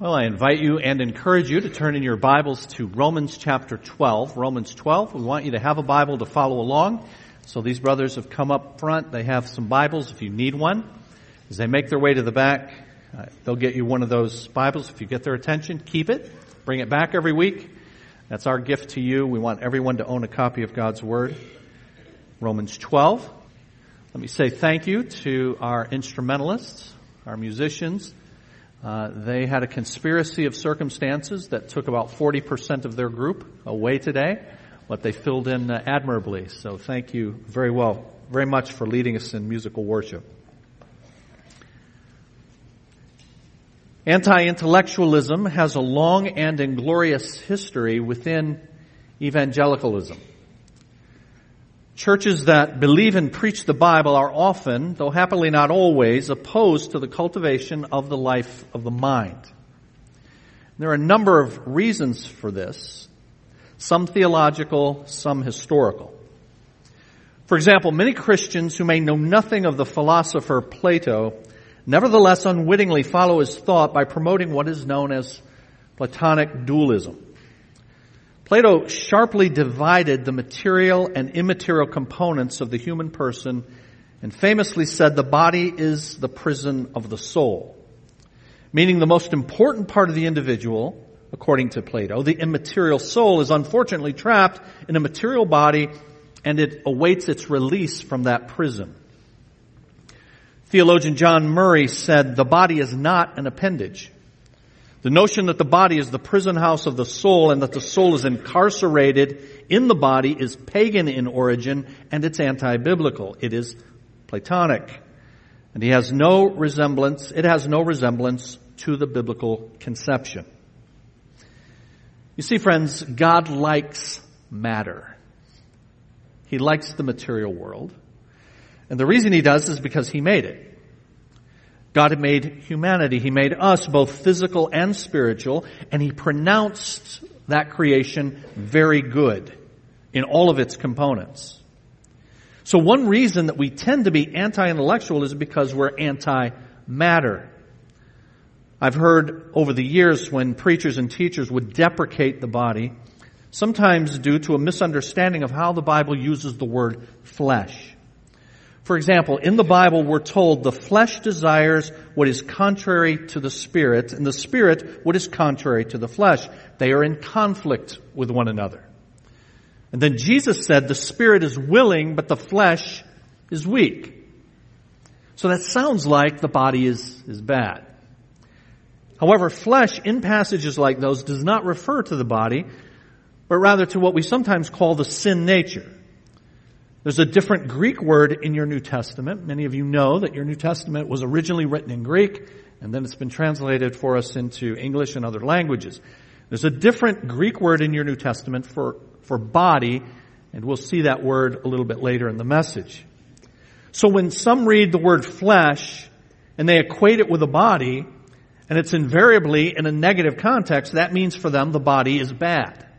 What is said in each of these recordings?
Well, I invite you and encourage you to turn in your Bibles to Romans chapter 12. Romans 12. We want you to have a Bible to follow along. So these brothers have come up front. They have some Bibles if you need one. As they make their way to the back, uh, they'll get you one of those Bibles. If you get their attention, keep it. Bring it back every week. That's our gift to you. We want everyone to own a copy of God's Word. Romans 12. Let me say thank you to our instrumentalists, our musicians, uh, they had a conspiracy of circumstances that took about 40% of their group away today, but they filled in uh, admirably. So thank you very well, very much for leading us in musical worship. Anti-intellectualism has a long and inglorious history within evangelicalism. Churches that believe and preach the Bible are often, though happily not always, opposed to the cultivation of the life of the mind. There are a number of reasons for this, some theological, some historical. For example, many Christians who may know nothing of the philosopher Plato nevertheless unwittingly follow his thought by promoting what is known as Platonic dualism. Plato sharply divided the material and immaterial components of the human person and famously said the body is the prison of the soul. Meaning the most important part of the individual, according to Plato, the immaterial soul is unfortunately trapped in a material body and it awaits its release from that prison. Theologian John Murray said the body is not an appendage. The notion that the body is the prison house of the soul and that the soul is incarcerated in the body is pagan in origin and it's anti-biblical. It is Platonic. And he has no resemblance, it has no resemblance to the biblical conception. You see, friends, God likes matter. He likes the material world. And the reason he does is because he made it. God had made humanity. He made us both physical and spiritual, and He pronounced that creation very good in all of its components. So one reason that we tend to be anti-intellectual is because we're anti-matter. I've heard over the years when preachers and teachers would deprecate the body, sometimes due to a misunderstanding of how the Bible uses the word flesh. For example, in the Bible we're told the flesh desires what is contrary to the spirit and the spirit what is contrary to the flesh. They are in conflict with one another. And then Jesus said the spirit is willing but the flesh is weak. So that sounds like the body is, is bad. However, flesh in passages like those does not refer to the body, but rather to what we sometimes call the sin nature. There's a different Greek word in your New Testament. Many of you know that your New Testament was originally written in Greek, and then it's been translated for us into English and other languages. There's a different Greek word in your New Testament for, for body, and we'll see that word a little bit later in the message. So when some read the word flesh, and they equate it with a body, and it's invariably in a negative context, that means for them the body is bad.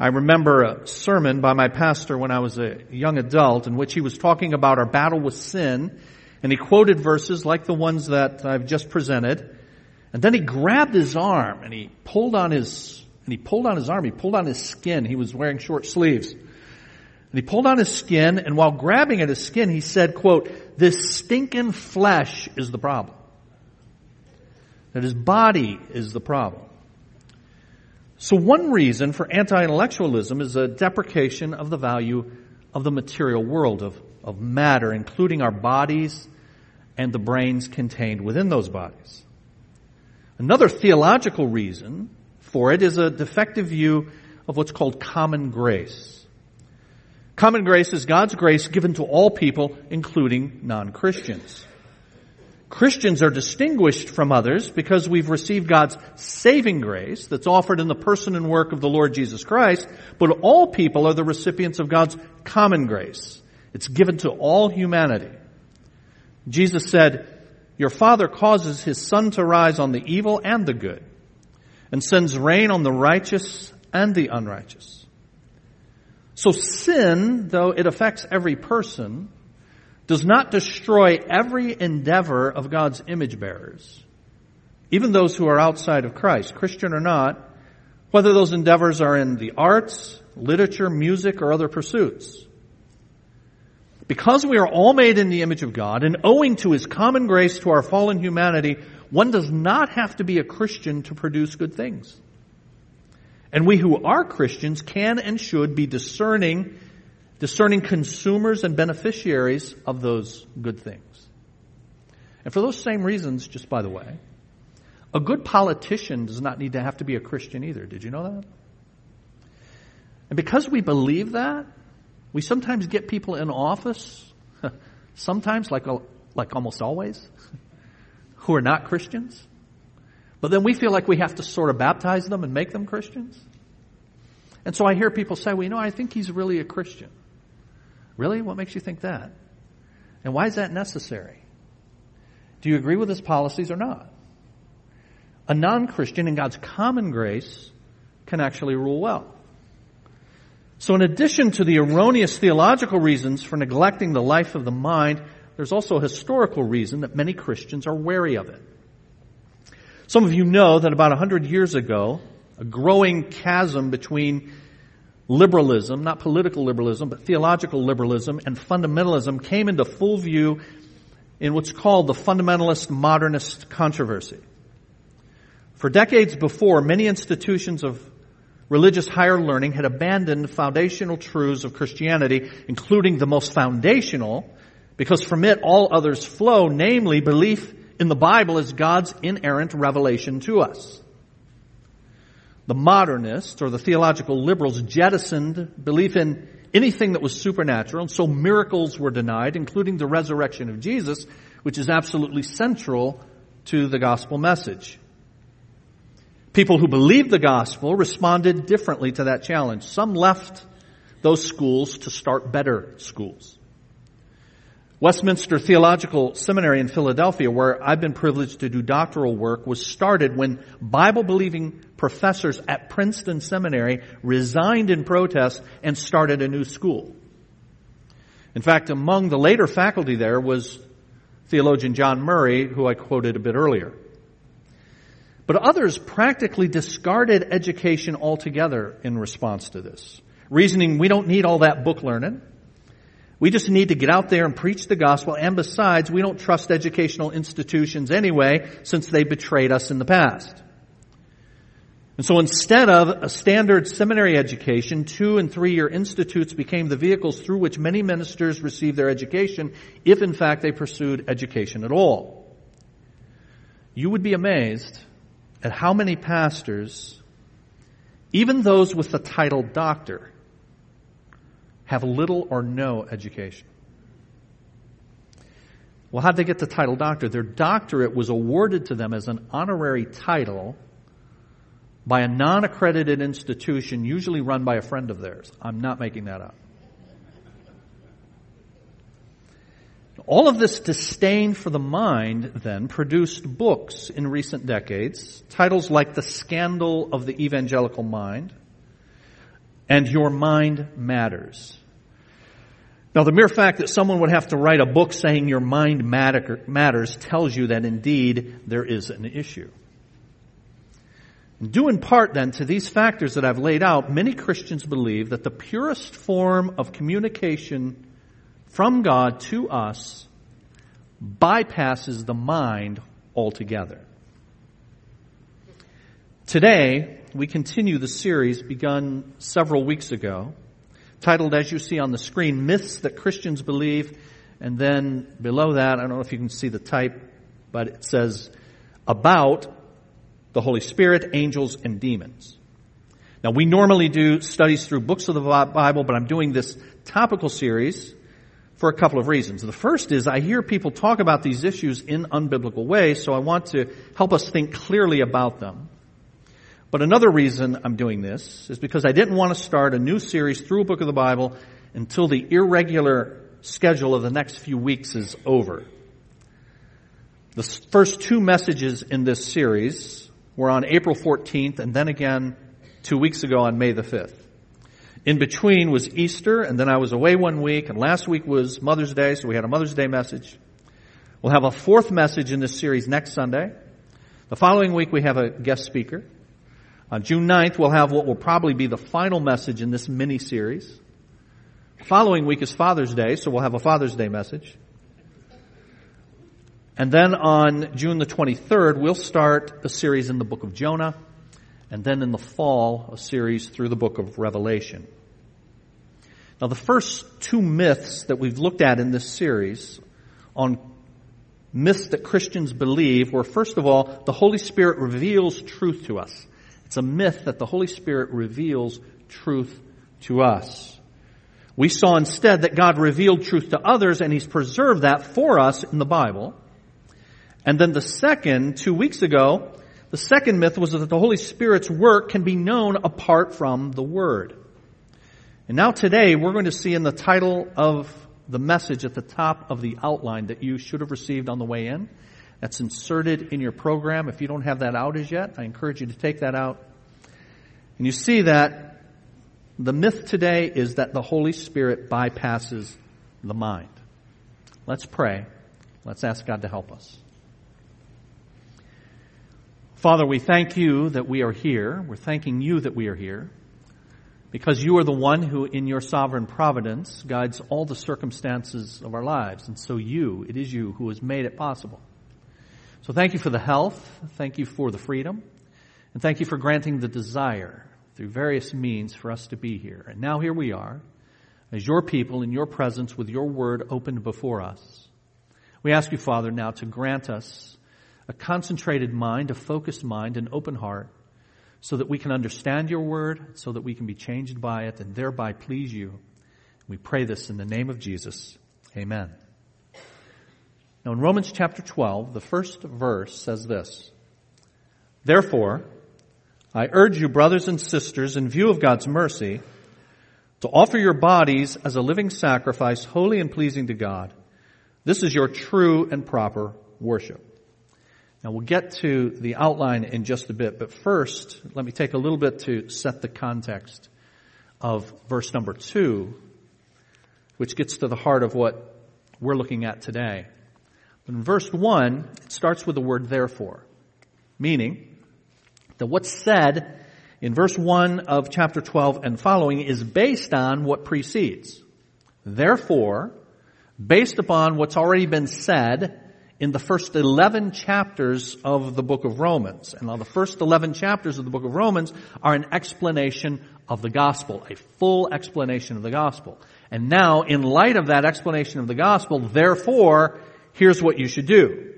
I remember a sermon by my pastor when I was a young adult in which he was talking about our battle with sin and he quoted verses like the ones that I've just presented. And then he grabbed his arm and he pulled on his, and he pulled on his arm, he pulled on his skin. He was wearing short sleeves. And he pulled on his skin and while grabbing at his skin, he said, quote, this stinking flesh is the problem. That his body is the problem. So one reason for anti-intellectualism is a deprecation of the value of the material world, of, of matter, including our bodies and the brains contained within those bodies. Another theological reason for it is a defective view of what's called common grace. Common grace is God's grace given to all people, including non-Christians. Christians are distinguished from others because we've received God's saving grace that's offered in the person and work of the Lord Jesus Christ, but all people are the recipients of God's common grace. It's given to all humanity. Jesus said, your father causes his sun to rise on the evil and the good and sends rain on the righteous and the unrighteous. So sin, though it affects every person, does not destroy every endeavor of God's image bearers. even those who are outside of Christ, Christian or not, whether those endeavors are in the arts, literature, music, or other pursuits. Because we are all made in the image of God and owing to His common grace to our fallen humanity, one does not have to be a Christian to produce good things. And we who are Christians can and should be discerning, discerning consumers and beneficiaries of those good things. And for those same reasons, just by the way, a good politician does not need to have to be a Christian either. Did you know that? And because we believe that, we sometimes get people in office, sometimes like, like almost always, who are not Christians. But then we feel like we have to sort of baptize them and make them Christians. And so I hear people say, well, you know, I think he's really a Christian. Really? What makes you think that? And why is that necessary? Do you agree with his policies or not? A non-Christian in God's common grace can actually rule well. So in addition to the erroneous theological reasons for neglecting the life of the mind, there's also a historical reason that many Christians are wary of it. Some of you know that about 100 years ago, a growing chasm between liberalism, not political liberalism, but theological liberalism and fundamentalism came into full view in what's called the fundamentalist modernist controversy. For decades before, many institutions of religious higher learning had abandoned foundational truths of Christianity, including the most foundational, because from it all others flow, namely belief in the Bible as God's inerrant revelation to us. The modernists or the theological liberals jettisoned belief in anything that was supernatural, and so miracles were denied, including the resurrection of Jesus, which is absolutely central to the gospel message. People who believed the gospel responded differently to that challenge. Some left those schools to start better schools. Westminster Theological Seminary in Philadelphia, where I've been privileged to do doctoral work, was started when Bible believing professors at Princeton Seminary resigned in protest and started a new school. In fact, among the later faculty there was theologian John Murray, who I quoted a bit earlier. But others practically discarded education altogether in response to this, reasoning we don't need all that book learning. We just need to get out there and preach the gospel, and besides, we don't trust educational institutions anyway, since they betrayed us in the past. And so instead of a standard seminary education, two and three year institutes became the vehicles through which many ministers received their education, if in fact they pursued education at all. You would be amazed at how many pastors, even those with the title doctor, have little or no education. Well, how'd they get the title doctor? Their doctorate was awarded to them as an honorary title by a non-accredited institution, usually run by a friend of theirs. I'm not making that up. All of this disdain for the mind then produced books in recent decades, titles like The Scandal of the Evangelical Mind and Your Mind Matters. Now the mere fact that someone would have to write a book saying your mind matter, matters tells you that indeed there is an issue. Due in part then to these factors that I've laid out, many Christians believe that the purest form of communication from God to us bypasses the mind altogether. Today, we continue the series begun several weeks ago, titled, as you see on the screen, Myths That Christians Believe. And then below that, I don't know if you can see the type, but it says, About the Holy Spirit, angels, and demons. Now, we normally do studies through books of the Bible, but I'm doing this topical series for a couple of reasons. The first is I hear people talk about these issues in unbiblical ways, so I want to help us think clearly about them. But another reason I'm doing this is because I didn't want to start a new series through a book of the Bible until the irregular schedule of the next few weeks is over. The first two messages in this series were on April 14th and then again two weeks ago on May the 5th. In between was Easter, and then I was away one week, and last week was Mother's Day, so we had a Mother's Day message. We'll have a fourth message in this series next Sunday. The following week we have a guest speaker. On June 9th we'll have what will probably be the final message in this mini series. Following week is Father's Day, so we'll have a Father's Day message. And then on June the 23rd, we'll start a series in the book of Jonah, and then in the fall, a series through the book of Revelation. Now the first two myths that we've looked at in this series on myths that Christians believe were first of all, the Holy Spirit reveals truth to us. It's a myth that the Holy Spirit reveals truth to us. We saw instead that God revealed truth to others and He's preserved that for us in the Bible. And then the second, two weeks ago, the second myth was that the Holy Spirit's work can be known apart from the Word. And now today we're going to see in the title of the message at the top of the outline that you should have received on the way in. That's inserted in your program. If you don't have that out as yet, I encourage you to take that out. And you see that the myth today is that the Holy Spirit bypasses the mind. Let's pray. Let's ask God to help us. Father, we thank you that we are here. We're thanking you that we are here because you are the one who, in your sovereign providence, guides all the circumstances of our lives. And so you, it is you who has made it possible. So thank you for the health. Thank you for the freedom. And thank you for granting the desire through various means for us to be here. And now here we are, as your people in your presence with your word opened before us. We ask you, Father, now to grant us a concentrated mind, a focused mind, an open heart, so that we can understand your word, so that we can be changed by it, and thereby please you. We pray this in the name of Jesus. Amen. Now in Romans chapter 12, the first verse says this, Therefore, I urge you, brothers and sisters, in view of God's mercy, to offer your bodies as a living sacrifice, holy and pleasing to God. This is your true and proper worship. Now we'll get to the outline in just a bit, but first, let me take a little bit to set the context of verse number two, which gets to the heart of what we're looking at today. In verse one, it starts with the word therefore, meaning that what's said in verse one of chapter 12 and following is based on what precedes. Therefore, based upon what's already been said, in the first 11 chapters of the book of Romans. And now the first 11 chapters of the book of Romans are an explanation of the gospel, a full explanation of the gospel. And now, in light of that explanation of the gospel, therefore, here's what you should do.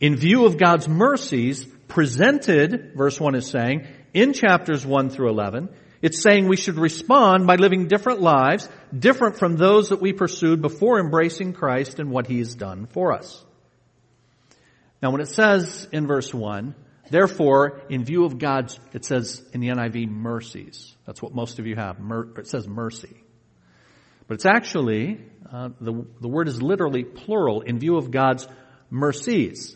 In view of God's mercies presented, verse 1 is saying, in chapters 1 through 11, it's saying we should respond by living different lives, different from those that we pursued before embracing Christ and what He has done for us. Now when it says in verse 1, therefore, in view of God's, it says in the NIV, mercies. That's what most of you have. It says mercy. But it's actually, uh, the, the word is literally plural, in view of God's mercies.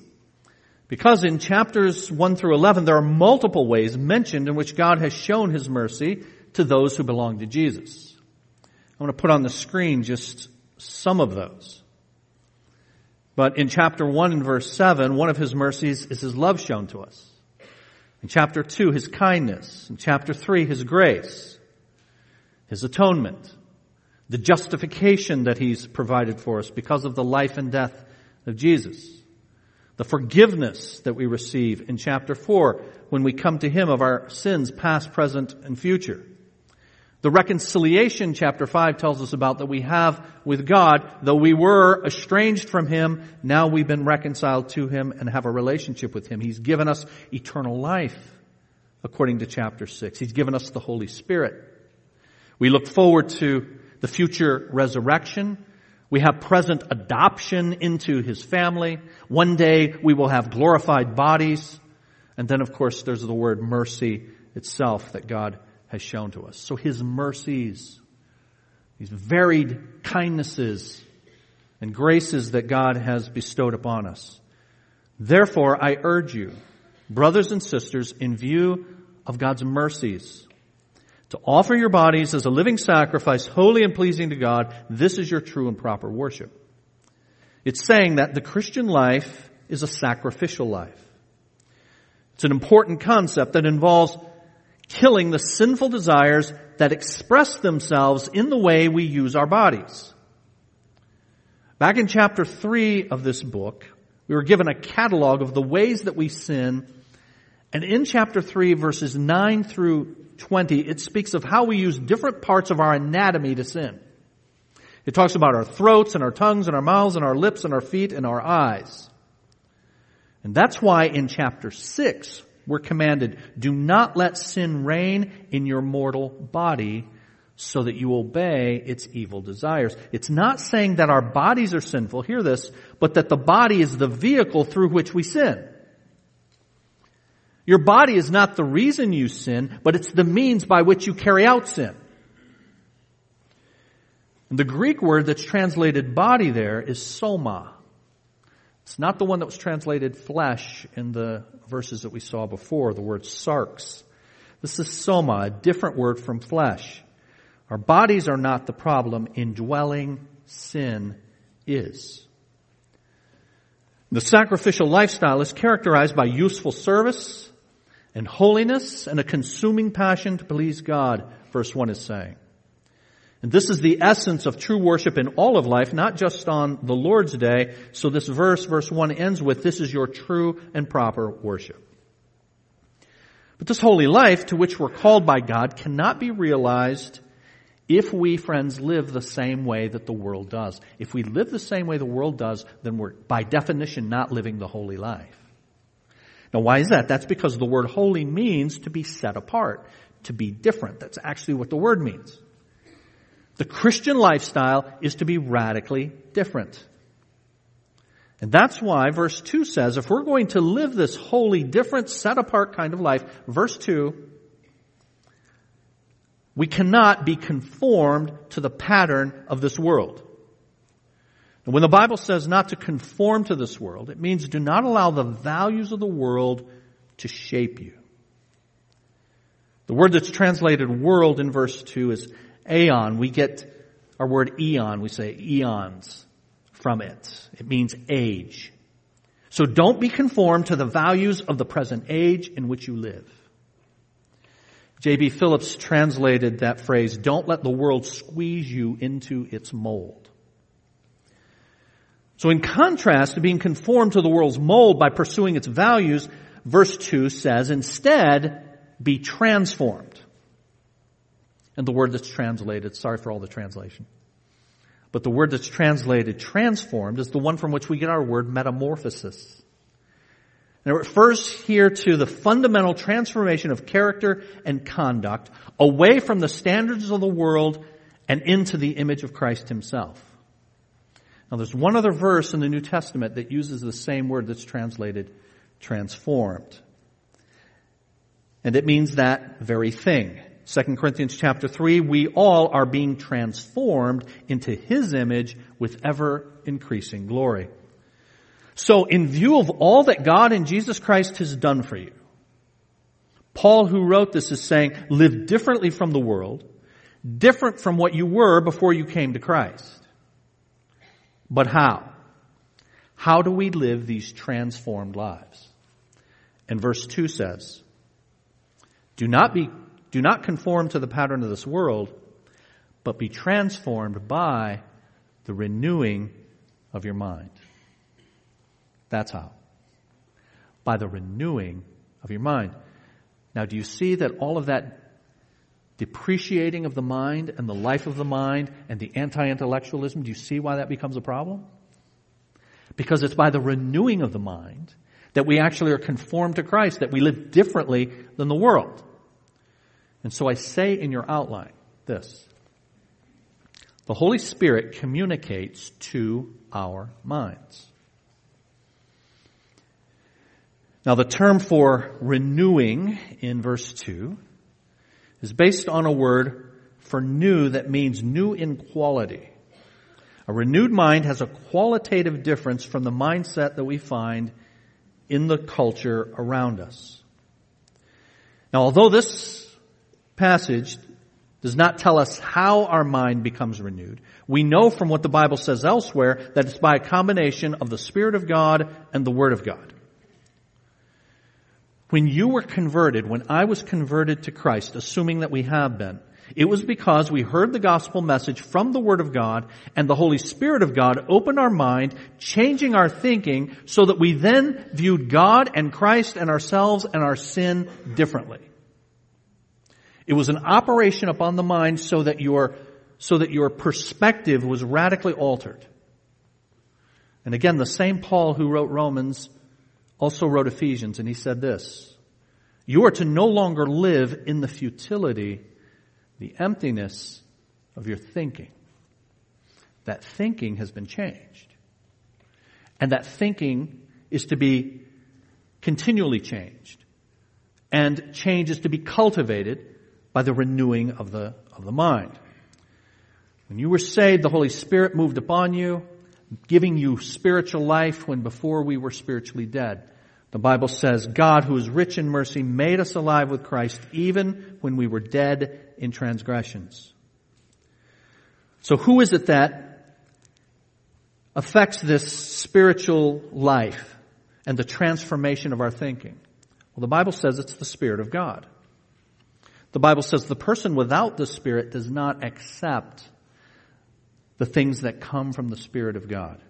Because in chapters 1 through 11, there are multiple ways mentioned in which God has shown His mercy to those who belong to Jesus. I'm going to put on the screen just some of those. But in chapter 1 and verse 7, one of His mercies is His love shown to us. In chapter 2, His kindness. In chapter 3, His grace. His atonement. The justification that He's provided for us because of the life and death of Jesus the forgiveness that we receive in chapter 4 when we come to Him of our sins, past, present, and future. The reconciliation chapter 5 tells us about that we have with God, though we were estranged from Him, now we've been reconciled to Him and have a relationship with Him. He's given us eternal life, according to chapter 6. He's given us the Holy Spirit. We look forward to the future resurrection we have present adoption into his family. One day we will have glorified bodies. And then of course there's the word mercy itself that God has shown to us. So his mercies, these varied kindnesses and graces that God has bestowed upon us. Therefore I urge you, brothers and sisters, in view of God's mercies, to offer your bodies as a living sacrifice, holy and pleasing to God. This is your true and proper worship. It's saying that the Christian life is a sacrificial life. It's an important concept that involves killing the sinful desires that express themselves in the way we use our bodies. Back in chapter 3 of this book, we were given a catalog of the ways that we sin. And in chapter 3 verses 9 through 20, it speaks of how we use different parts of our anatomy to sin. It talks about our throats and our tongues and our mouths and our lips and our feet and our eyes. And that's why in chapter 6, we're commanded, do not let sin reign in your mortal body so that you obey its evil desires. It's not saying that our bodies are sinful, hear this, but that the body is the vehicle through which we sin. Your body is not the reason you sin, but it's the means by which you carry out sin. And the Greek word that's translated body there is soma. It's not the one that was translated flesh in the verses that we saw before, the word sarx. This is soma, a different word from flesh. Our bodies are not the problem. Indwelling sin is. The sacrificial lifestyle is characterized by useful service and holiness and a consuming passion to please God, verse 1 is saying. And this is the essence of true worship in all of life, not just on the Lord's day. So this verse, verse 1 ends with, this is your true and proper worship. But this holy life to which we're called by God cannot be realized if we, friends, live the same way that the world does. If we live the same way the world does, then we're, by definition, not living the holy life. Now why is that? That's because the word holy means to be set apart, to be different. That's actually what the word means. The Christian lifestyle is to be radically different. And that's why verse 2 says, if we're going to live this holy, different, set apart kind of life, verse 2, we cannot be conformed to the pattern of this world. And when the Bible says not to conform to this world, it means do not allow the values of the world to shape you. The word that's translated world in verse 2 is aeon, we get our word eon, we say eons from it. It means age. So don't be conformed to the values of the present age in which you live. J.B. Phillips translated that phrase, don't let the world squeeze you into its mold. So in contrast to being conformed to the world's mold by pursuing its values, verse 2 says, instead, be transformed and the word that's translated, sorry for all the translation, but the word that's translated transformed is the one from which we get our word metamorphosis. And it refers here to the fundamental transformation of character and conduct away from the standards of the world and into the image of Christ himself. Now there's one other verse in the New Testament that uses the same word that's translated transformed. And it means that very thing. 2 Corinthians chapter 3, we all are being transformed into His image with ever increasing glory. So in view of all that God and Jesus Christ has done for you, Paul who wrote this is saying, live differently from the world, different from what you were before you came to Christ. But how? How do we live these transformed lives? And verse 2 says, do not be do not conform to the pattern of this world, but be transformed by the renewing of your mind. That's how. By the renewing of your mind. Now, do you see that all of that depreciating of the mind and the life of the mind and the anti-intellectualism, do you see why that becomes a problem? Because it's by the renewing of the mind that we actually are conformed to Christ, that we live differently than the world. And so I say in your outline this. The Holy Spirit communicates to our minds. Now the term for renewing in verse 2 is based on a word for new that means new in quality. A renewed mind has a qualitative difference from the mindset that we find in the culture around us. Now although this passage does not tell us how our mind becomes renewed. We know from what the Bible says elsewhere that it's by a combination of the Spirit of God and the Word of God. When you were converted, when I was converted to Christ, assuming that we have been, it was because we heard the gospel message from the Word of God and the Holy Spirit of God opened our mind, changing our thinking so that we then viewed God and Christ and ourselves and our sin differently. It was an operation upon the mind so that your, so that your perspective was radically altered. And again, the same Paul who wrote Romans also wrote Ephesians and he said this, you are to no longer live in the futility the emptiness of your thinking. That thinking has been changed. And that thinking is to be continually changed. And change is to be cultivated by the renewing of the, of the mind. When you were saved, the Holy Spirit moved upon you, giving you spiritual life when before we were spiritually dead. The Bible says, God who is rich in mercy made us alive with Christ even when we were dead in transgressions. So who is it that affects this spiritual life and the transformation of our thinking? Well, the Bible says it's the Spirit of God. The Bible says the person without the Spirit does not accept the things that come from the Spirit of God.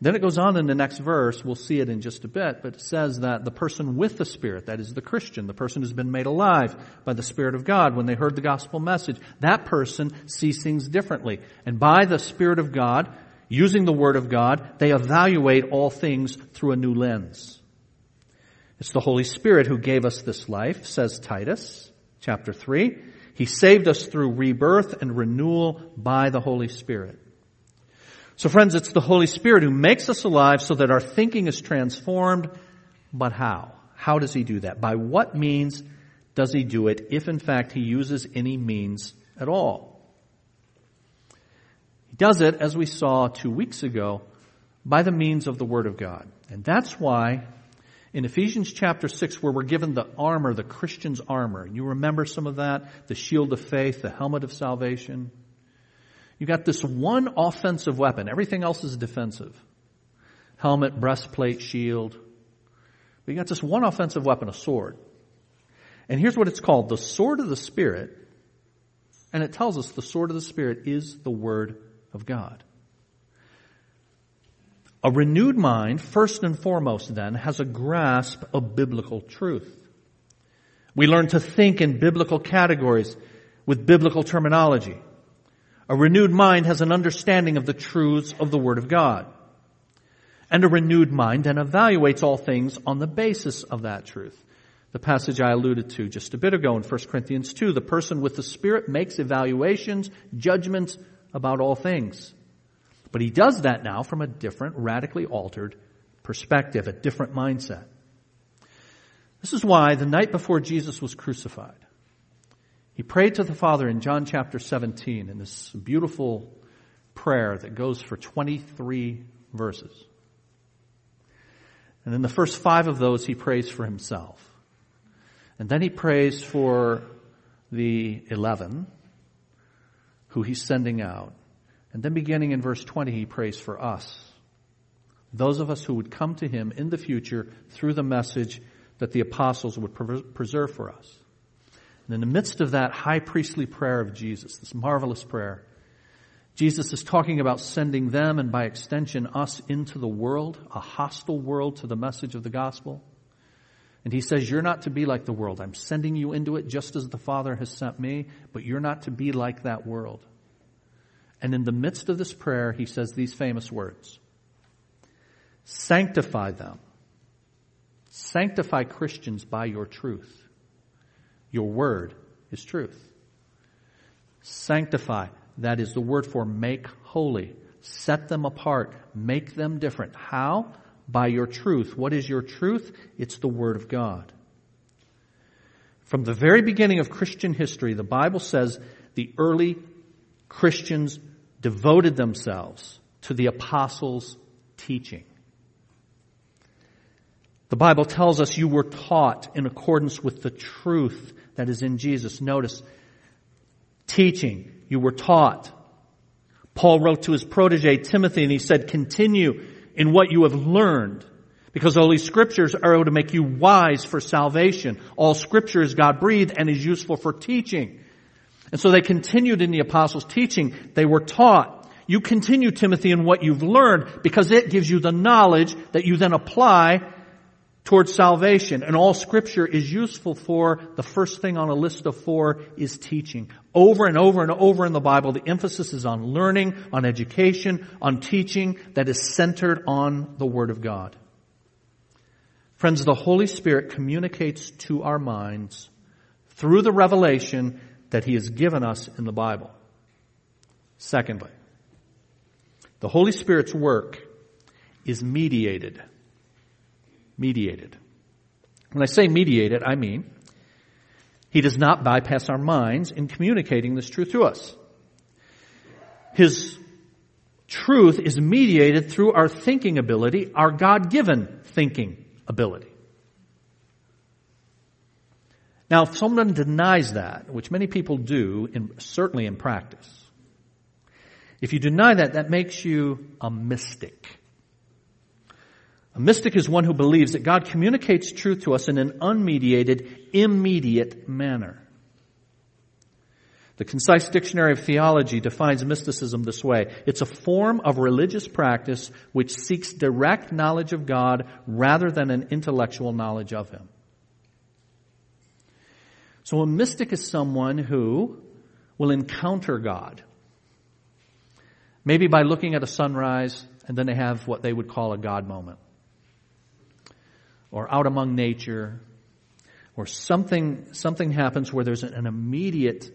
Then it goes on in the next verse, we'll see it in just a bit, but it says that the person with the Spirit, that is the Christian, the person who's been made alive by the Spirit of God when they heard the gospel message, that person sees things differently. And by the Spirit of God, using the Word of God, they evaluate all things through a new lens. It's the Holy Spirit who gave us this life, says Titus chapter 3. He saved us through rebirth and renewal by the Holy Spirit. So friends, it's the Holy Spirit who makes us alive so that our thinking is transformed. But how? How does He do that? By what means does He do it if in fact He uses any means at all? He does it, as we saw two weeks ago, by the means of the Word of God. And that's why in Ephesians chapter 6 where we're given the armor, the Christian's armor, you remember some of that? The shield of faith, the helmet of salvation, you got this one offensive weapon. Everything else is defensive. Helmet, breastplate, shield. But you got this one offensive weapon, a sword. And here's what it's called, the sword of the Spirit. And it tells us the sword of the Spirit is the Word of God. A renewed mind, first and foremost then, has a grasp of biblical truth. We learn to think in biblical categories with biblical terminology. A renewed mind has an understanding of the truths of the Word of God. And a renewed mind then evaluates all things on the basis of that truth. The passage I alluded to just a bit ago in 1 Corinthians 2, the person with the Spirit makes evaluations, judgments about all things. But he does that now from a different, radically altered perspective, a different mindset. This is why the night before Jesus was crucified, he prayed to the Father in John chapter 17 in this beautiful prayer that goes for 23 verses. And in the first five of those, he prays for himself. And then he prays for the 11 who he's sending out. And then beginning in verse 20, he prays for us. Those of us who would come to him in the future through the message that the apostles would preserve for us. And in the midst of that high priestly prayer of Jesus, this marvelous prayer, Jesus is talking about sending them and by extension us into the world, a hostile world to the message of the gospel. And he says, you're not to be like the world. I'm sending you into it just as the Father has sent me, but you're not to be like that world. And in the midst of this prayer, he says these famous words. Sanctify them. Sanctify Christians by your truth. Your word is truth. Sanctify. That is the word for make holy. Set them apart. Make them different. How? By your truth. What is your truth? It's the word of God. From the very beginning of Christian history, the Bible says the early Christians devoted themselves to the apostles' teaching. The Bible tells us you were taught in accordance with the truth that is in Jesus. Notice, teaching, you were taught. Paul wrote to his protege Timothy and he said, continue in what you have learned Because Holy Scriptures are able to make you wise for salvation. All Scripture is God breathed and is useful for teaching. And so they continued in the apostles' teaching. They were taught. You continue, Timothy, in what you've learned because it gives you the knowledge that you then apply towards salvation. And all scripture is useful for the first thing on a list of four is teaching. Over and over and over in the Bible, the emphasis is on learning, on education, on teaching that is centered on the Word of God. Friends, the Holy Spirit communicates to our minds through the revelation that He has given us in the Bible. Secondly, the Holy Spirit's work is mediated mediated. When I say mediated, I mean he does not bypass our minds in communicating this truth to us. His truth is mediated through our thinking ability, our God-given thinking ability. Now, if someone denies that, which many people do, in, certainly in practice, if you deny that, that makes you a mystic. A mystic is one who believes that God communicates truth to us in an unmediated, immediate manner. The Concise Dictionary of Theology defines mysticism this way. It's a form of religious practice which seeks direct knowledge of God rather than an intellectual knowledge of Him. So a mystic is someone who will encounter God. Maybe by looking at a sunrise and then they have what they would call a God moment or out among nature or something, something happens where there's an immediate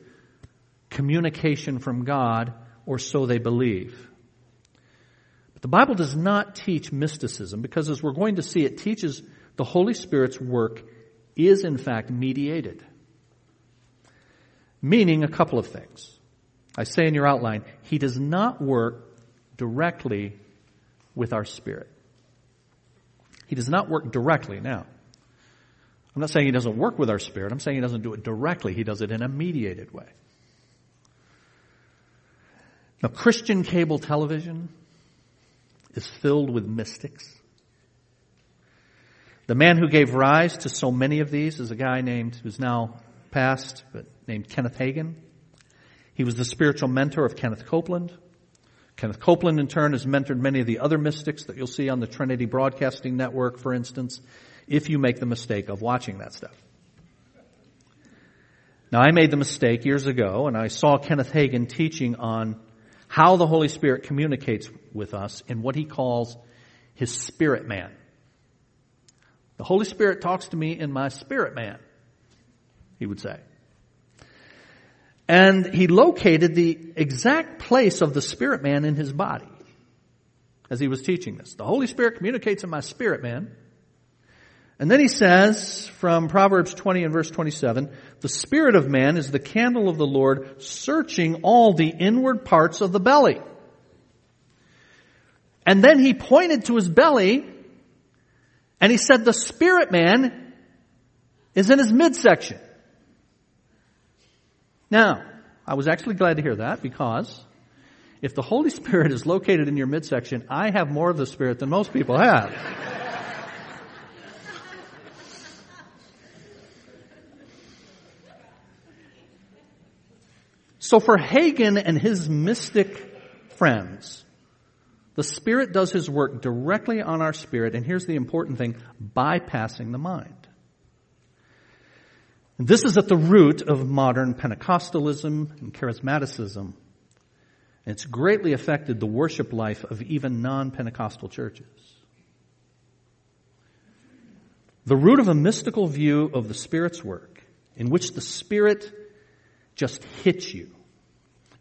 communication from God or so they believe. But the Bible does not teach mysticism because as we're going to see, it teaches the Holy Spirit's work is in fact mediated. Meaning a couple of things. I say in your outline, He does not work directly with our spirit. He does not work directly now. I'm not saying he doesn't work with our spirit. I'm saying he doesn't do it directly. He does it in a mediated way. Now, Christian cable television is filled with mystics. The man who gave rise to so many of these is a guy named, who's now passed, but named Kenneth Hagin. He was the spiritual mentor of Kenneth Copeland. Kenneth Copeland, in turn, has mentored many of the other mystics that you'll see on the Trinity Broadcasting Network, for instance, if you make the mistake of watching that stuff. Now, I made the mistake years ago, and I saw Kenneth Hagin teaching on how the Holy Spirit communicates with us in what he calls his spirit man. The Holy Spirit talks to me in my spirit man, he would say. And he located the exact place of the spirit man in his body as he was teaching this. The Holy Spirit communicates in my spirit man. And then he says from Proverbs 20 and verse 27, the spirit of man is the candle of the Lord searching all the inward parts of the belly. And then he pointed to his belly and he said the spirit man is in his midsection. Now, I was actually glad to hear that because if the Holy Spirit is located in your midsection, I have more of the Spirit than most people have. so for Hagin and his mystic friends, the Spirit does His work directly on our spirit, and here's the important thing, bypassing the mind. And this is at the root of modern Pentecostalism and charismaticism. It's greatly affected the worship life of even non-Pentecostal churches. The root of a mystical view of the Spirit's work, in which the Spirit just hits you,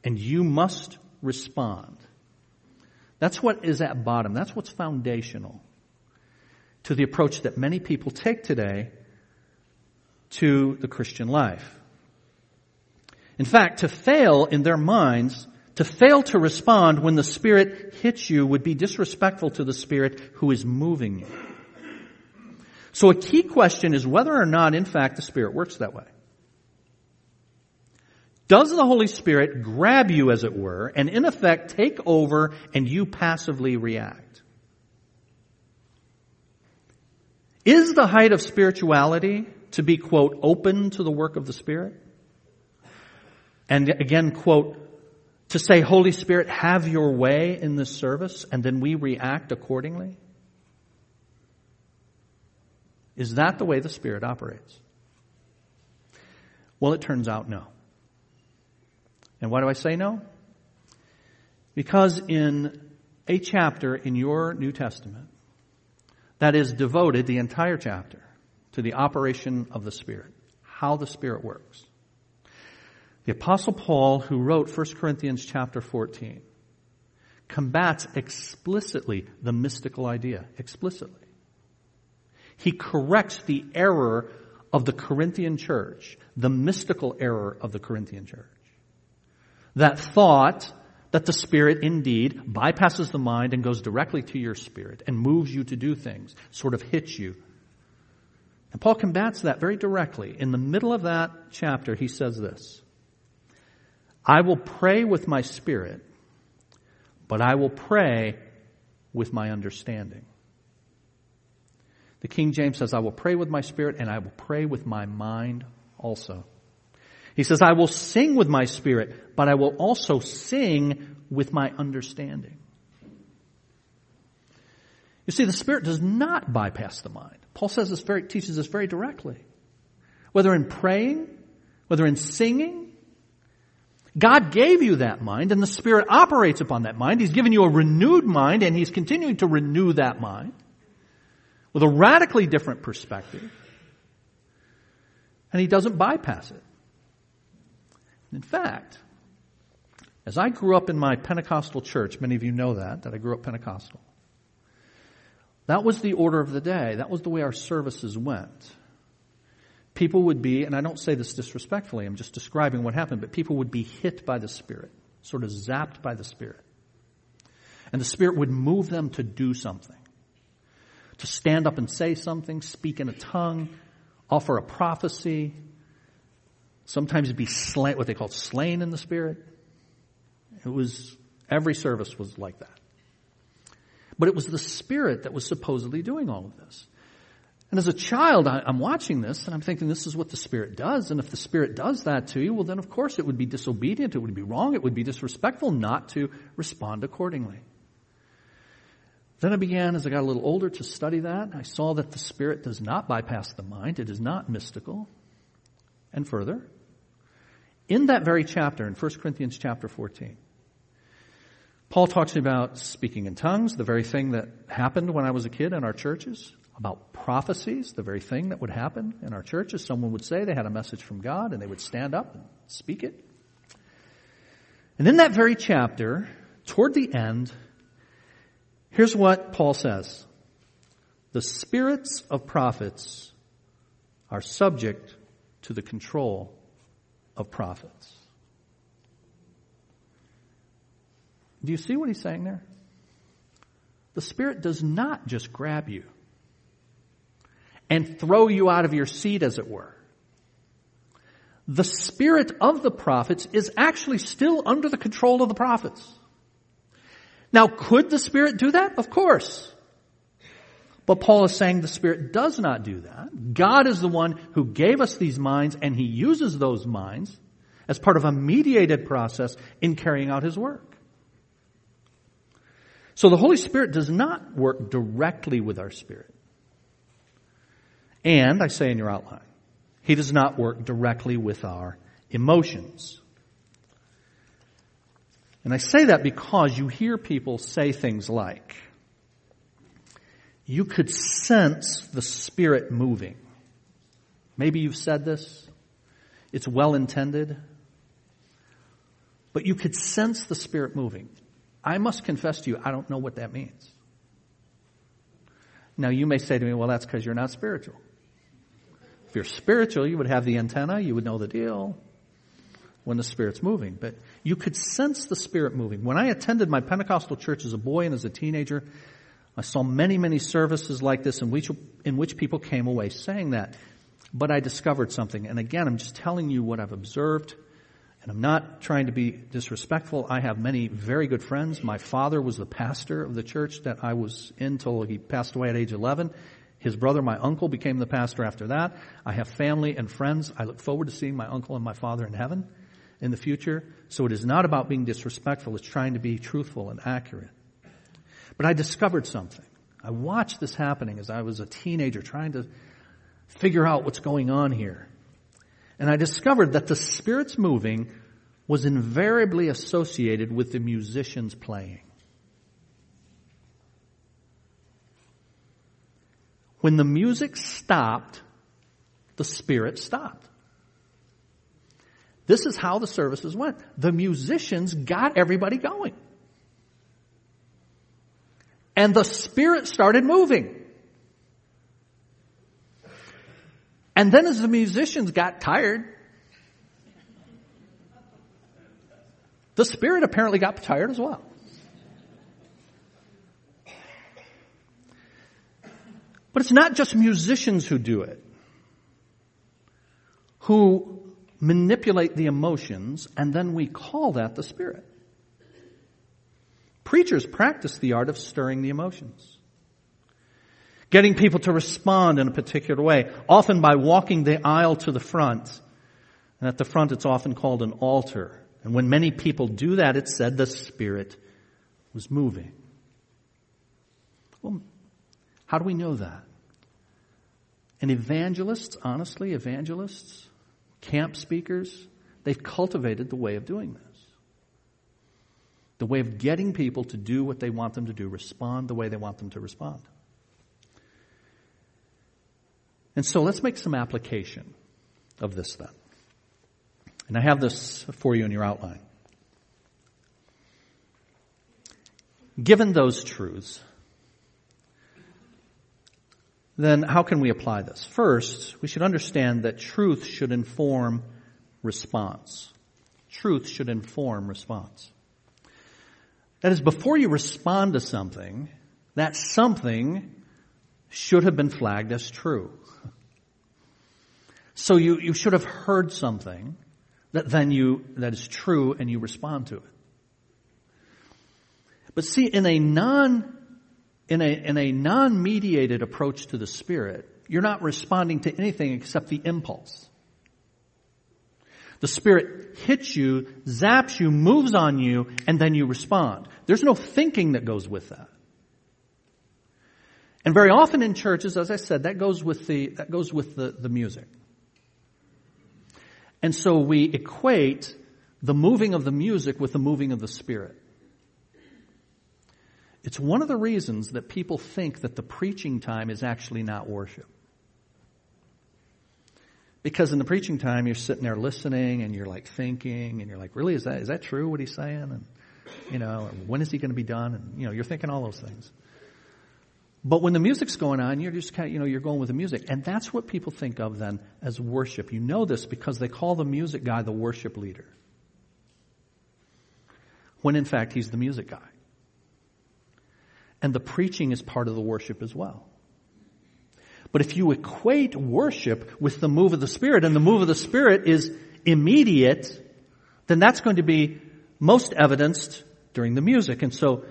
and you must respond. That's what is at bottom. That's what's foundational to the approach that many people take today to the Christian life. In fact, to fail in their minds, to fail to respond when the Spirit hits you would be disrespectful to the Spirit who is moving you. So a key question is whether or not, in fact, the Spirit works that way. Does the Holy Spirit grab you, as it were, and in effect take over and you passively react? Is the height of spirituality to be, quote, open to the work of the Spirit? And again, quote, to say, Holy Spirit, have your way in this service, and then we react accordingly? Is that the way the Spirit operates? Well, it turns out no. And why do I say no? Because in a chapter in your New Testament that is devoted, the entire chapter, to the operation of the Spirit, how the Spirit works. The apostle Paul, who wrote 1 Corinthians chapter 14, combats explicitly the mystical idea, explicitly. He corrects the error of the Corinthian church, the mystical error of the Corinthian church. That thought that the Spirit indeed bypasses the mind and goes directly to your spirit and moves you to do things, sort of hits you. And Paul combats that very directly. In the middle of that chapter, he says this I will pray with my spirit, but I will pray with my understanding. The King James says, I will pray with my spirit and I will pray with my mind also. He says, I will sing with my spirit, but I will also sing with my understanding. You see, the spirit does not bypass the mind. Paul says this very, teaches this very directly. Whether in praying, whether in singing, God gave you that mind and the Spirit operates upon that mind. He's given you a renewed mind and He's continuing to renew that mind with a radically different perspective. And he doesn't bypass it. In fact, as I grew up in my Pentecostal church, many of you know that, that I grew up Pentecostal. That was the order of the day. That was the way our services went. People would be, and I don't say this disrespectfully, I'm just describing what happened, but people would be hit by the Spirit, sort of zapped by the Spirit. And the Spirit would move them to do something to stand up and say something, speak in a tongue, offer a prophecy, sometimes be slain, what they call slain in the spirit. It was, every service was like that. But it was the spirit that was supposedly doing all of this. And as a child, I, am watching this and I'm thinking this is what the Spirit does. And if the Spirit does that to you, well then of course it would be disobedient, it would be wrong, it would be disrespectful not to respond accordingly. Then I began, as I got a little older, to study that. I saw that the Spirit does not bypass the mind. It is not mystical. And further, in that very chapter, in 1 Corinthians chapter 14, Paul talks about speaking in tongues, the very thing that happened when I was a kid in our churches, about prophecies, the very thing that would happen in our churches. Someone would say they had a message from God and they would stand up and speak it. And in that very chapter, toward the end, Here's what Paul says. The spirits of prophets are subject to the control of prophets. Do you see what he's saying there? The Spirit does not just grab you and throw you out of your seat, as it were. The Spirit of the prophets is actually still under the control of the prophets. Now, could the Spirit do that? Of course. But Paul is saying the Spirit does not do that. God is the one who gave us these minds and He uses those minds as part of a mediated process in carrying out His work. So the Holy Spirit does not work directly with our spirit. And, I say in your outline, He does not work directly with our emotions. And I say that because you hear people say things like, you could sense the Spirit moving. Maybe you've said this. It's well intended. But you could sense the Spirit moving. I must confess to you, I don't know what that means. Now you may say to me, well, that's because you're not spiritual. If you're spiritual, you would have the antenna, you would know the deal when the Spirit's moving. But you could sense the Spirit moving. When I attended my Pentecostal church as a boy and as a teenager, I saw many, many services like this in which, in which people came away saying that. But I discovered something. And again, I'm just telling you what I've observed. And I'm not trying to be disrespectful. I have many very good friends. My father was the pastor of the church that I was in until he passed away at age 11. His brother, my uncle, became the pastor after that. I have family and friends. I look forward to seeing my uncle and my father in heaven in the future. So it is not about being disrespectful. It's trying to be truthful and accurate. But I discovered something. I watched this happening as I was a teenager trying to figure out what's going on here. And I discovered that the Spirit's moving was invariably associated with the musicians playing. When the music stopped, the Spirit stopped. This is how the services went. The musicians got everybody going. And the Spirit started moving. And then as the musicians got tired, the Spirit apparently got tired as well. But it's not just musicians who do it, who manipulate the emotions, and then we call that the Spirit. Preachers practice the art of stirring the emotions. Getting people to respond in a particular way, often by walking the aisle to the front. And at the front it's often called an altar. And when many people do that, it's said the Spirit was moving. Well, how do we know that? And evangelists, honestly, evangelists, camp speakers, they've cultivated the way of doing this. The way of getting people to do what they want them to do, respond the way they want them to respond. And so let's make some application of this then. And I have this for you in your outline. Given those truths, then how can we apply this? First, we should understand that truth should inform response. Truth should inform response. That is, before you respond to something, that something should have been flagged as true. So you, you should have heard something that then you, that is true and you respond to it. But see, in a non in a, in a non-mediated approach to the Spirit, you're not responding to anything except the impulse. The Spirit hits you, zaps you, moves on you, and then you respond. There's no thinking that goes with that. And very often in churches, as I said, that goes with the, that goes with the, the music. And so we equate the moving of the music with the moving of the Spirit. It's one of the reasons that people think that the preaching time is actually not worship. Because in the preaching time, you're sitting there listening and you're like thinking and you're like, really, is that, is that true what he's saying? And, you know, when is he going to be done? And, you know, you're thinking all those things. But when the music's going on, you're just kind of, you know, you're going with the music. And that's what people think of then as worship. You know this because they call the music guy the worship leader. When in fact, he's the music guy. And the preaching is part of the worship as well. But if you equate worship with the move of the Spirit, and the move of the Spirit is immediate, then that's going to be most evidenced during the music. And so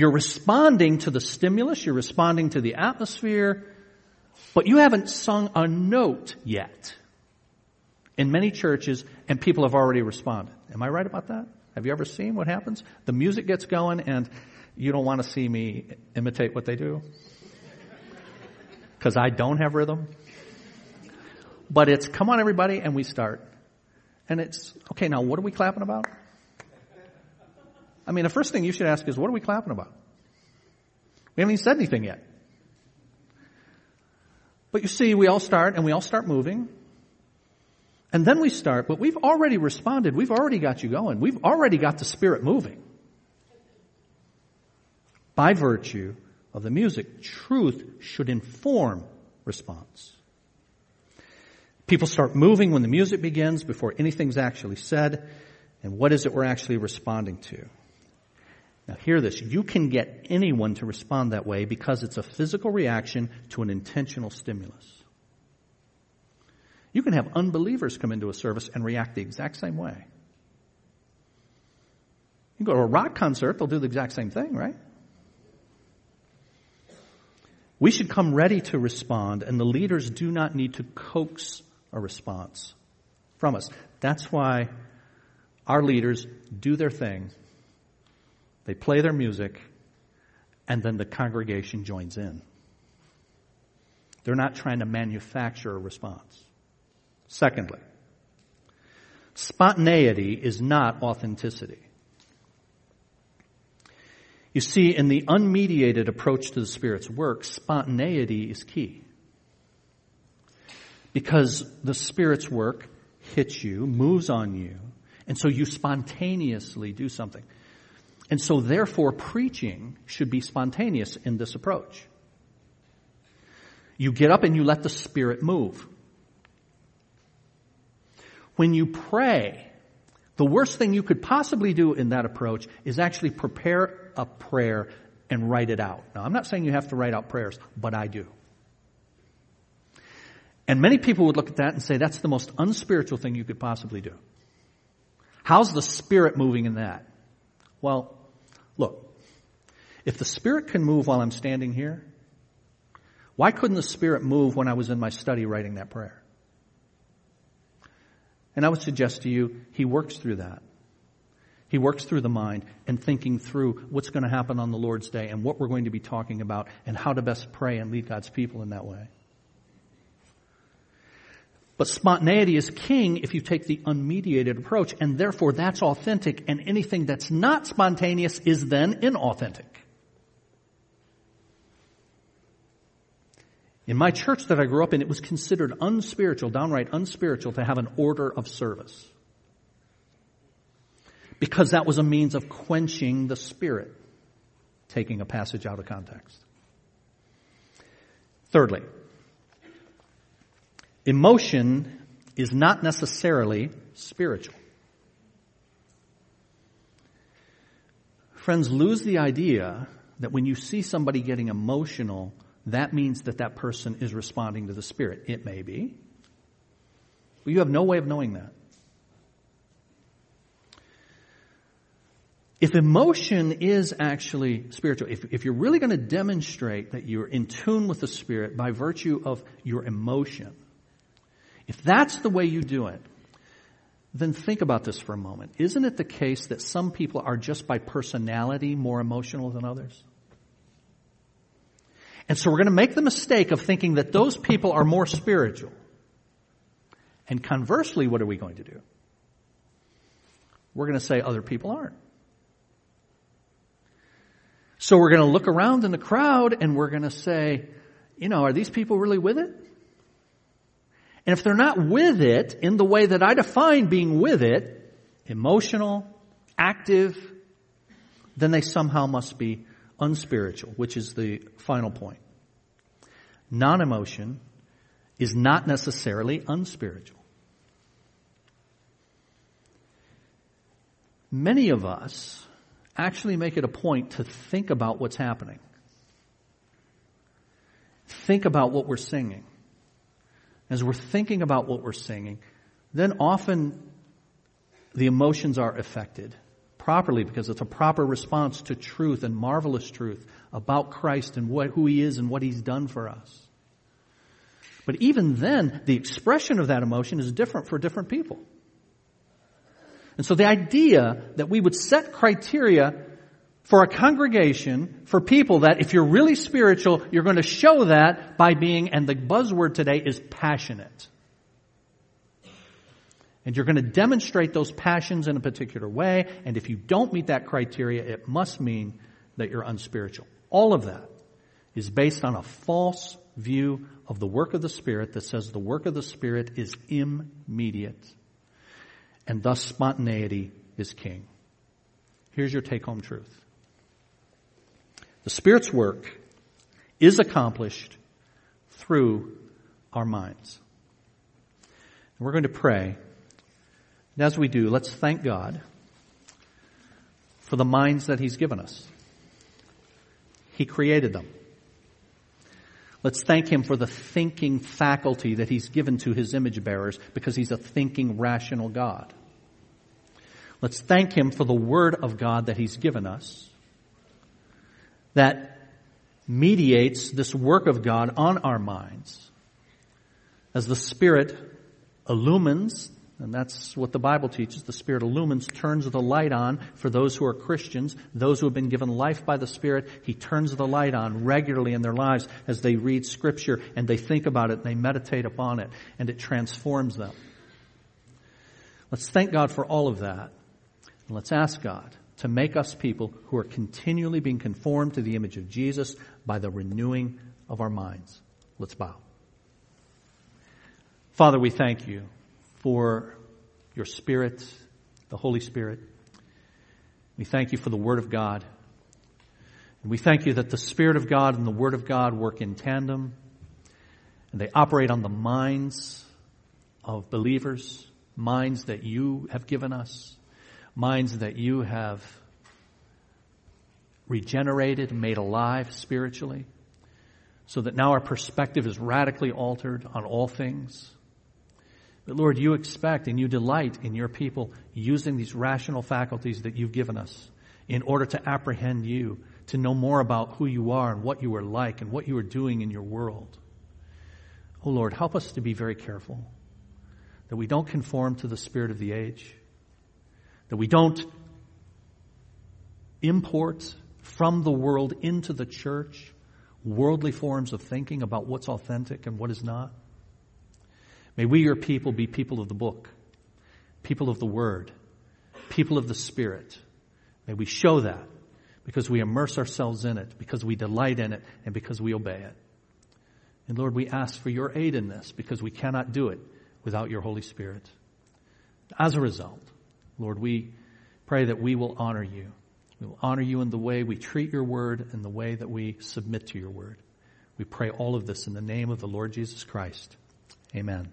you're responding to the stimulus, you're responding to the atmosphere, but you haven't sung a note yet. In many churches, and people have already responded. Am I right about that? Have you ever seen what happens? The music gets going and you don't want to see me imitate what they do? Because I don't have rhythm. But it's, come on everybody, and we start. And it's, okay, now what are we clapping about? I mean, the first thing you should ask is, what are we clapping about? We haven't even said anything yet. But you see, we all start and we all start moving. And then we start, but we've already responded. We've already got you going. We've already got the spirit moving by virtue of the music, truth should inform response. People start moving when the music begins before anything's actually said. And what is it we're actually responding to? Now hear this. You can get anyone to respond that way because it's a physical reaction to an intentional stimulus. You can have unbelievers come into a service and react the exact same way. You go to a rock concert, they'll do the exact same thing, right? We should come ready to respond, and the leaders do not need to coax a response from us. That's why our leaders do their thing, they play their music, and then the congregation joins in. They're not trying to manufacture a response. Secondly, spontaneity is not authenticity. You see, in the unmediated approach to the Spirit's work, spontaneity is key. Because the Spirit's work hits you, moves on you, and so you spontaneously do something. And so therefore preaching should be spontaneous in this approach. You get up and you let the Spirit move. When you pray, the worst thing you could possibly do in that approach is actually prepare a prayer and write it out. Now, I'm not saying you have to write out prayers, but I do. And many people would look at that and say that's the most unspiritual thing you could possibly do. How's the Spirit moving in that? Well, look, if the Spirit can move while I'm standing here, why couldn't the Spirit move when I was in my study writing that prayer? And I would suggest to you, He works through that. He works through the mind and thinking through what's going to happen on the Lord's day and what we're going to be talking about and how to best pray and lead God's people in that way. But spontaneity is king if you take the unmediated approach, and therefore that's authentic, and anything that's not spontaneous is then inauthentic. In my church that I grew up in, it was considered unspiritual, downright unspiritual, to have an order of service. Because that was a means of quenching the spirit, taking a passage out of context. Thirdly, emotion is not necessarily spiritual. Friends, lose the idea that when you see somebody getting emotional, that means that that person is responding to the Spirit. It may be. But you have no way of knowing that. If emotion is actually spiritual, if, if you're really going to demonstrate that you're in tune with the Spirit by virtue of your emotion, if that's the way you do it, then think about this for a moment. Isn't it the case that some people are just by personality more emotional than others? And so we're going to make the mistake of thinking that those people are more spiritual. And conversely, what are we going to do? We're going to say other people aren't. So we're going to look around in the crowd and we're going to say, you know, are these people really with it? And if they're not with it in the way that I define being with it, emotional, active, then they somehow must be unspiritual, which is the final point. Non-emotion is not necessarily unspiritual. Many of us actually make it a point to think about what's happening. Think about what we're singing. As we're thinking about what we're singing, then often the emotions are affected properly because it's a proper response to truth and marvelous truth about Christ and what, who He is and what He's done for us. But even then, the expression of that emotion is different for different people. And so the idea that we would set criteria for a congregation, for people that if you're really spiritual, you're going to show that by being, and the buzzword today is passionate. And you're going to demonstrate those passions in a particular way. And if you don't meet that criteria, it must mean that you're unspiritual. All of that is based on a false view of the work of the Spirit that says the work of the Spirit is immediate. And thus spontaneity is king. Here's your take home truth. The Spirit's work is accomplished through our minds. And we're going to pray and as we do, let's thank God for the minds that He's given us. He created them. Let's thank Him for the thinking faculty that He's given to His image bearers because He's a thinking, rational God. Let's thank Him for the Word of God that He's given us that mediates this work of God on our minds. As the Spirit illumines, and that's what the Bible teaches, the Spirit illumines, turns the light on for those who are Christians, those who have been given life by the Spirit. He turns the light on regularly in their lives as they read Scripture and they think about it and they meditate upon it and it transforms them. Let's thank God for all of that. And let's ask God to make us people who are continually being conformed to the image of Jesus by the renewing of our minds. Let's bow. Father, we thank you for your Spirit, the Holy Spirit. We thank you for the Word of God. And we thank you that the Spirit of God and the Word of God work in tandem and they operate on the minds of believers, minds that you have given us minds that you have regenerated, made alive spiritually, so that now our perspective is radically altered on all things. But Lord, you expect and you delight in your people using these rational faculties that you've given us in order to apprehend you, to know more about who you are and what you are like and what you are doing in your world. Oh Lord, help us to be very careful that we don't conform to the spirit of the age, that we don't import from the world into the church worldly forms of thinking about what's authentic and what is not. May we, your people, be people of the book, people of the word, people of the spirit. May we show that because we immerse ourselves in it, because we delight in it, and because we obey it. And Lord, we ask for your aid in this because we cannot do it without your Holy Spirit. As a result, Lord, we pray that we will honor you. We will honor you in the way we treat your word and the way that we submit to your word. We pray all of this in the name of the Lord Jesus Christ. Amen.